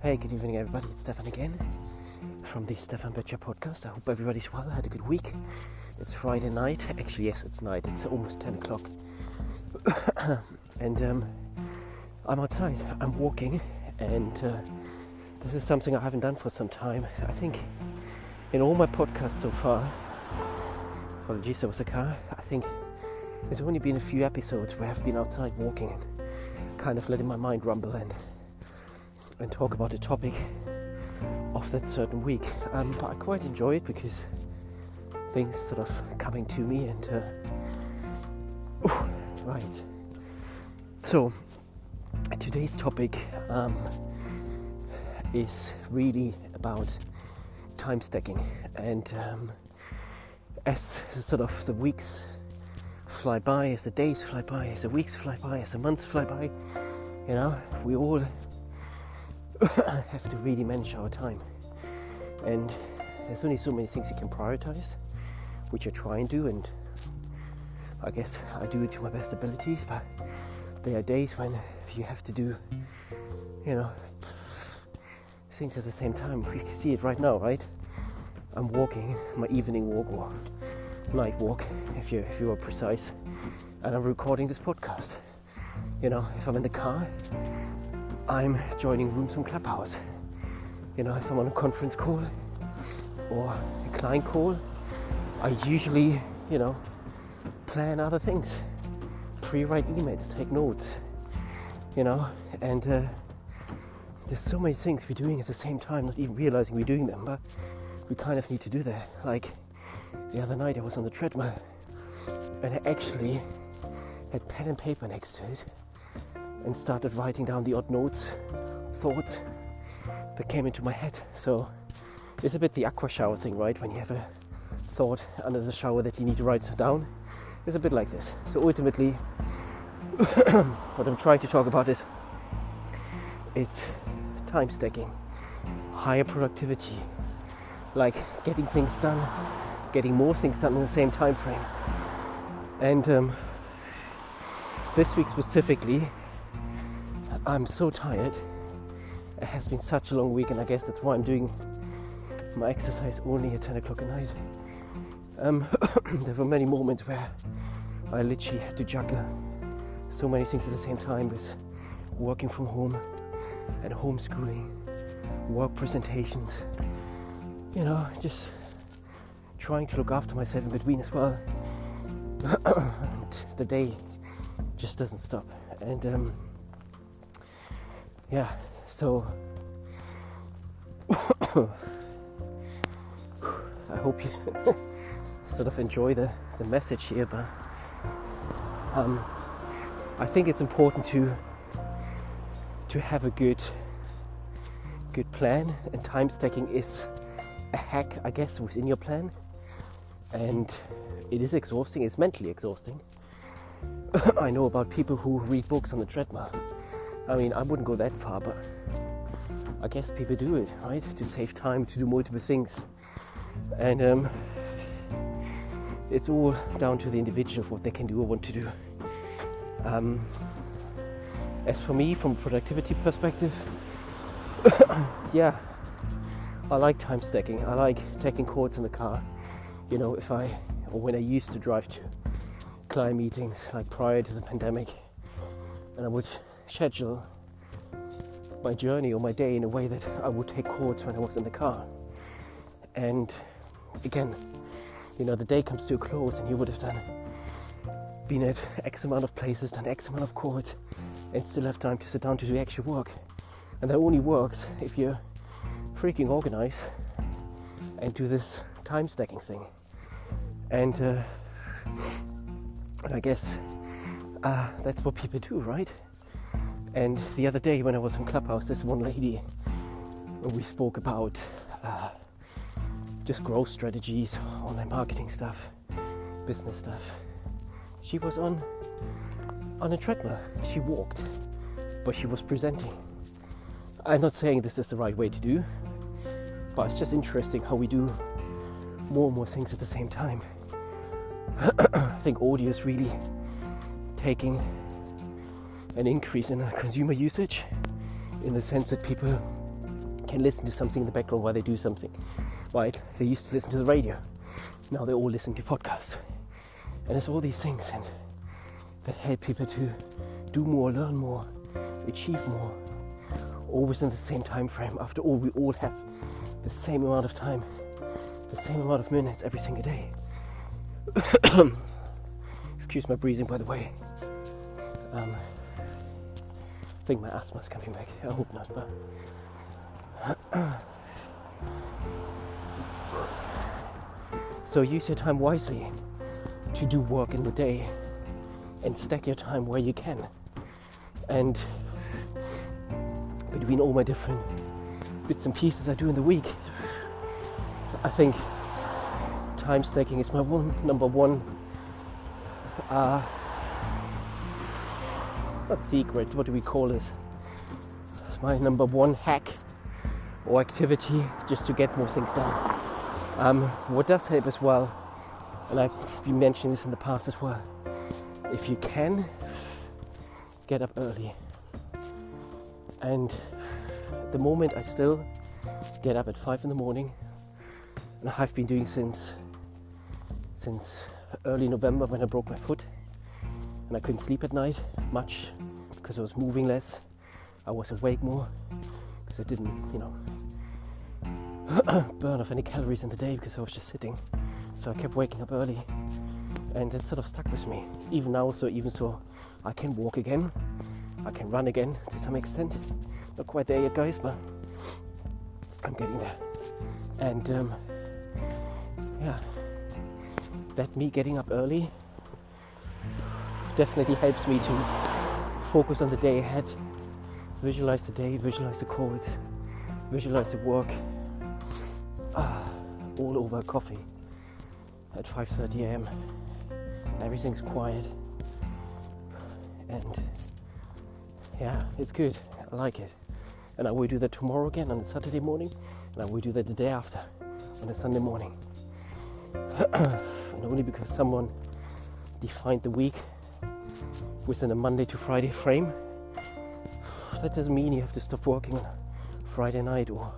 Hey, good evening, everybody. It's Stefan again from the Stefan Boettcher podcast. I hope everybody's well. I had a good week. It's Friday night. Actually, yes, it's night. It's almost 10 o'clock. and um, I'm outside. I'm walking, and uh, this is something I haven't done for some time. I think in all my podcasts so far, apologies, there was a car. I think there's only been a few episodes where I've been outside walking and kind of letting my mind rumble and and talk about a topic of that certain week. Um, but I quite enjoy it because things sort of coming to me and uh, right. So today's topic um, is really about time stacking and um, as sort of the weeks fly by, as the days fly by, as the weeks fly by, as the months fly by, you know, we all have to really manage our time. And there's only so many things you can prioritize, which I try and do, and I guess I do it to my best abilities, but there are days when you have to do, you know, things at the same time. We can see it right now, right? I'm walking my evening walk or night walk, if you if you are precise, and I'm recording this podcast. You know, if I'm in the car, I'm joining rooms from Clubhouse. You know, if I'm on a conference call or a client call, I usually, you know, plan other things, pre-write emails, take notes, you know, and uh, there's so many things we're doing at the same time, not even realizing we're doing them, but we kind of need to do that. Like the other night, I was on the treadmill and I actually had pen and paper next to it and started writing down the odd notes, thoughts that came into my head. So it's a bit the aqua shower thing, right? When you have a thought under the shower that you need to write down, it's a bit like this. So ultimately, what I'm trying to talk about is it's time stacking, higher productivity, like getting things done, getting more things done in the same time frame. And um, this week specifically, I'm so tired. It has been such a long week, and I guess that's why I'm doing my exercise only at 10 o'clock at night. Um, there were many moments where I literally had to juggle so many things at the same time with working from home and homeschooling, work presentations, you know, just trying to look after myself in between as well. the day just doesn't stop. And um, yeah, so I hope you sort of enjoy the, the message here, but um, I think it's important to to have a good good plan, and time stacking is a hack, I guess, within your plan, and it is exhausting. It's mentally exhausting. I know about people who read books on the treadmill I mean, I wouldn't go that far, but I guess people do it, right? To save time, to do multiple things. And um, it's all down to the individual what they can do or want to do. Um, as for me, from a productivity perspective, yeah, I like time stacking. I like taking calls in the car. You know, if I, or when I used to drive to client meetings, like prior to the pandemic, and I would schedule my journey or my day in a way that I would take calls when I was in the car. And again, you know, the day comes to a close and you would have done been at X amount of places, done X amount of calls, and still have time to sit down to do actual work. And that only works if you're freaking organize and do this time stacking thing. And, uh, and I guess uh, that's what people do, right? And the other day when I was in Clubhouse, this one lady, we spoke about uh, just growth strategies, online marketing stuff, business stuff. She was on on a treadmill. She walked, but she was presenting. I'm not saying this is the right way to do, but it's just interesting how we do more and more things at the same time. I think audio is really taking an increase in consumer usage in the sense that people can listen to something in the background while they do something. Right? They used to listen to the radio. Now they all listen to podcasts. And it's all these things and that help people to do more, learn more, achieve more. Always in the same time frame. After all, we all have the same amount of time, the same amount of minutes every single day. Excuse my breathing, by the way. Um, think my asthma's coming back. I hope not, but. so use your time wisely to do work in the day and stack your time where you can. And between all my different bits and pieces I do in the week, I think time stacking is my one number one uh, not secret, what do we call this? It's my number one hack or activity just to get more things done. Um, what does help as well, and I've been mentioning this in the past as well, if you can, get up early. And the moment, I still get up at five in the morning, and I've been doing since since early November when I broke my foot, and I couldn't sleep at night much because I was moving less. I was awake more because I didn't, you know, burn off any calories in the day because I was just sitting. So I kept waking up early, and it sort of stuck with me. Even now, so even so, I can walk again, I can run again to some extent. Not quite there yet, guys, but I'm getting there. And um, yeah, that me getting up early definitely helps me to focus on the day ahead, visualize the day, visualize the calls, visualize the work, ah, all over coffee at 5:30 a.m. Everything's quiet, and yeah, it's good. I like it, and I will do that tomorrow again on a Saturday morning, and I will do that the day after on a Sunday morning. and only because someone defined the week within a Monday to Friday frame. That doesn't mean you have to stop working on Friday night, or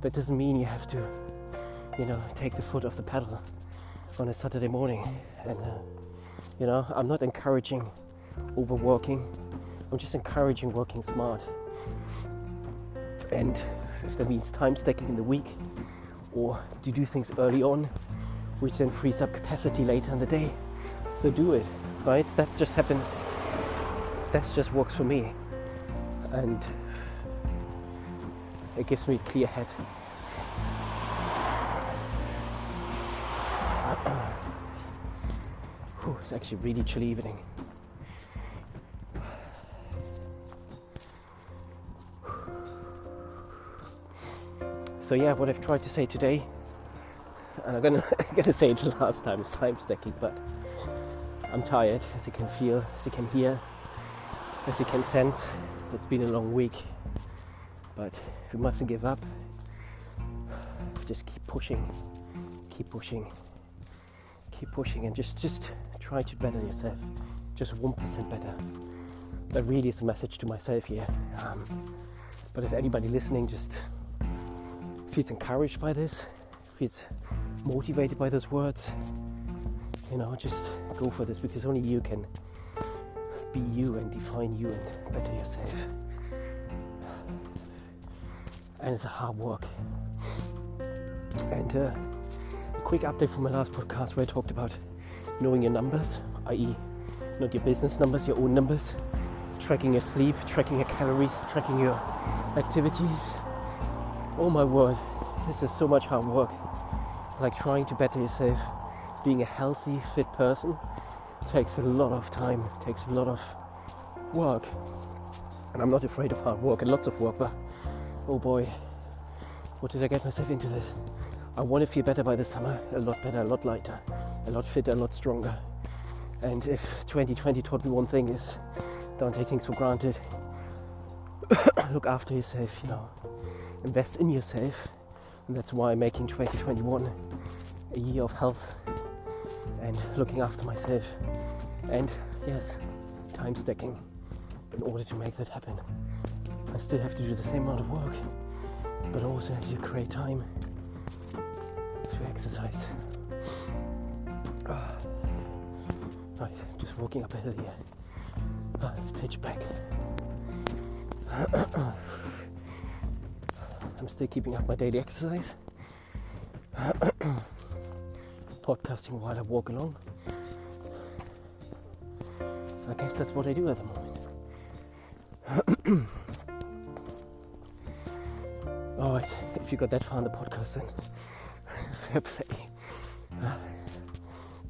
that doesn't mean you have to, you know, take the foot off the pedal on a Saturday morning. And, uh, you know, I'm not encouraging overworking, I'm just encouraging working smart. And if that means time stacking in the week, or to do things early on, which then frees up capacity later in the day, so do it, right? That's just happened that just works for me and it gives me a clear head. Whew, it's actually really chilly evening. So yeah, what I've tried to say today, and I'm gonna, gonna say it last time, is time stacking, but I'm tired, as you can feel, as you can hear. As you can sense, it's been a long week, but we mustn't give up. Just keep pushing, keep pushing, keep pushing, and just just try to better yourself, just one percent better. That really is a message to myself here. Um, but if anybody listening just feels encouraged by this, feels motivated by those words, you know, just go for this because only you can be you and define you and better yourself. And it's a hard work. And uh, a quick update from my last podcast where I talked about knowing your numbers, i.e., not your business numbers, your own numbers, tracking your sleep, tracking your calories, tracking your activities. Oh my word, this is so much hard work. Like trying to better yourself, being a healthy, fit person takes a lot of time, takes a lot of work. And I'm not afraid of hard work and lots of work, but oh boy, what did I get myself into this? I want to feel better by the summer, a lot better, a lot lighter, a lot fitter, a lot stronger. And if 2020 taught me one thing is don't take things for granted. Look after yourself, you know. Invest in yourself. And that's why I'm making 2021 a year of health and looking after myself. And yes, time stacking in order to make that happen. I still have to do the same amount of work, but also have to create time to exercise. Right, just walking up a hill here. Oh, it's pitch black. I'm still keeping up my daily exercise. Podcasting while I walk along. I guess that's what I do at the moment. Alright, if you got that far in the podcast, then fair play. Uh,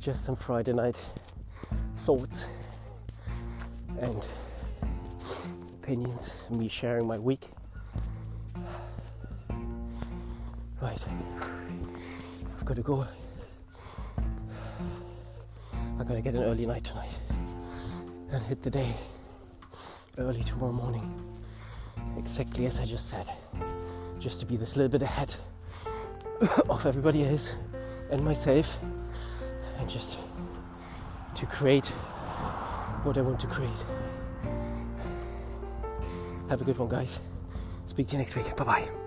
just some Friday night thoughts and opinions, me sharing my week. Right, I've got to go. I gotta get an early night tonight and hit the day early tomorrow morning, exactly as I just said, just to be this little bit ahead of everybody else and myself, and just to create what I want to create. Have a good one, guys. Speak to you next week. Bye bye.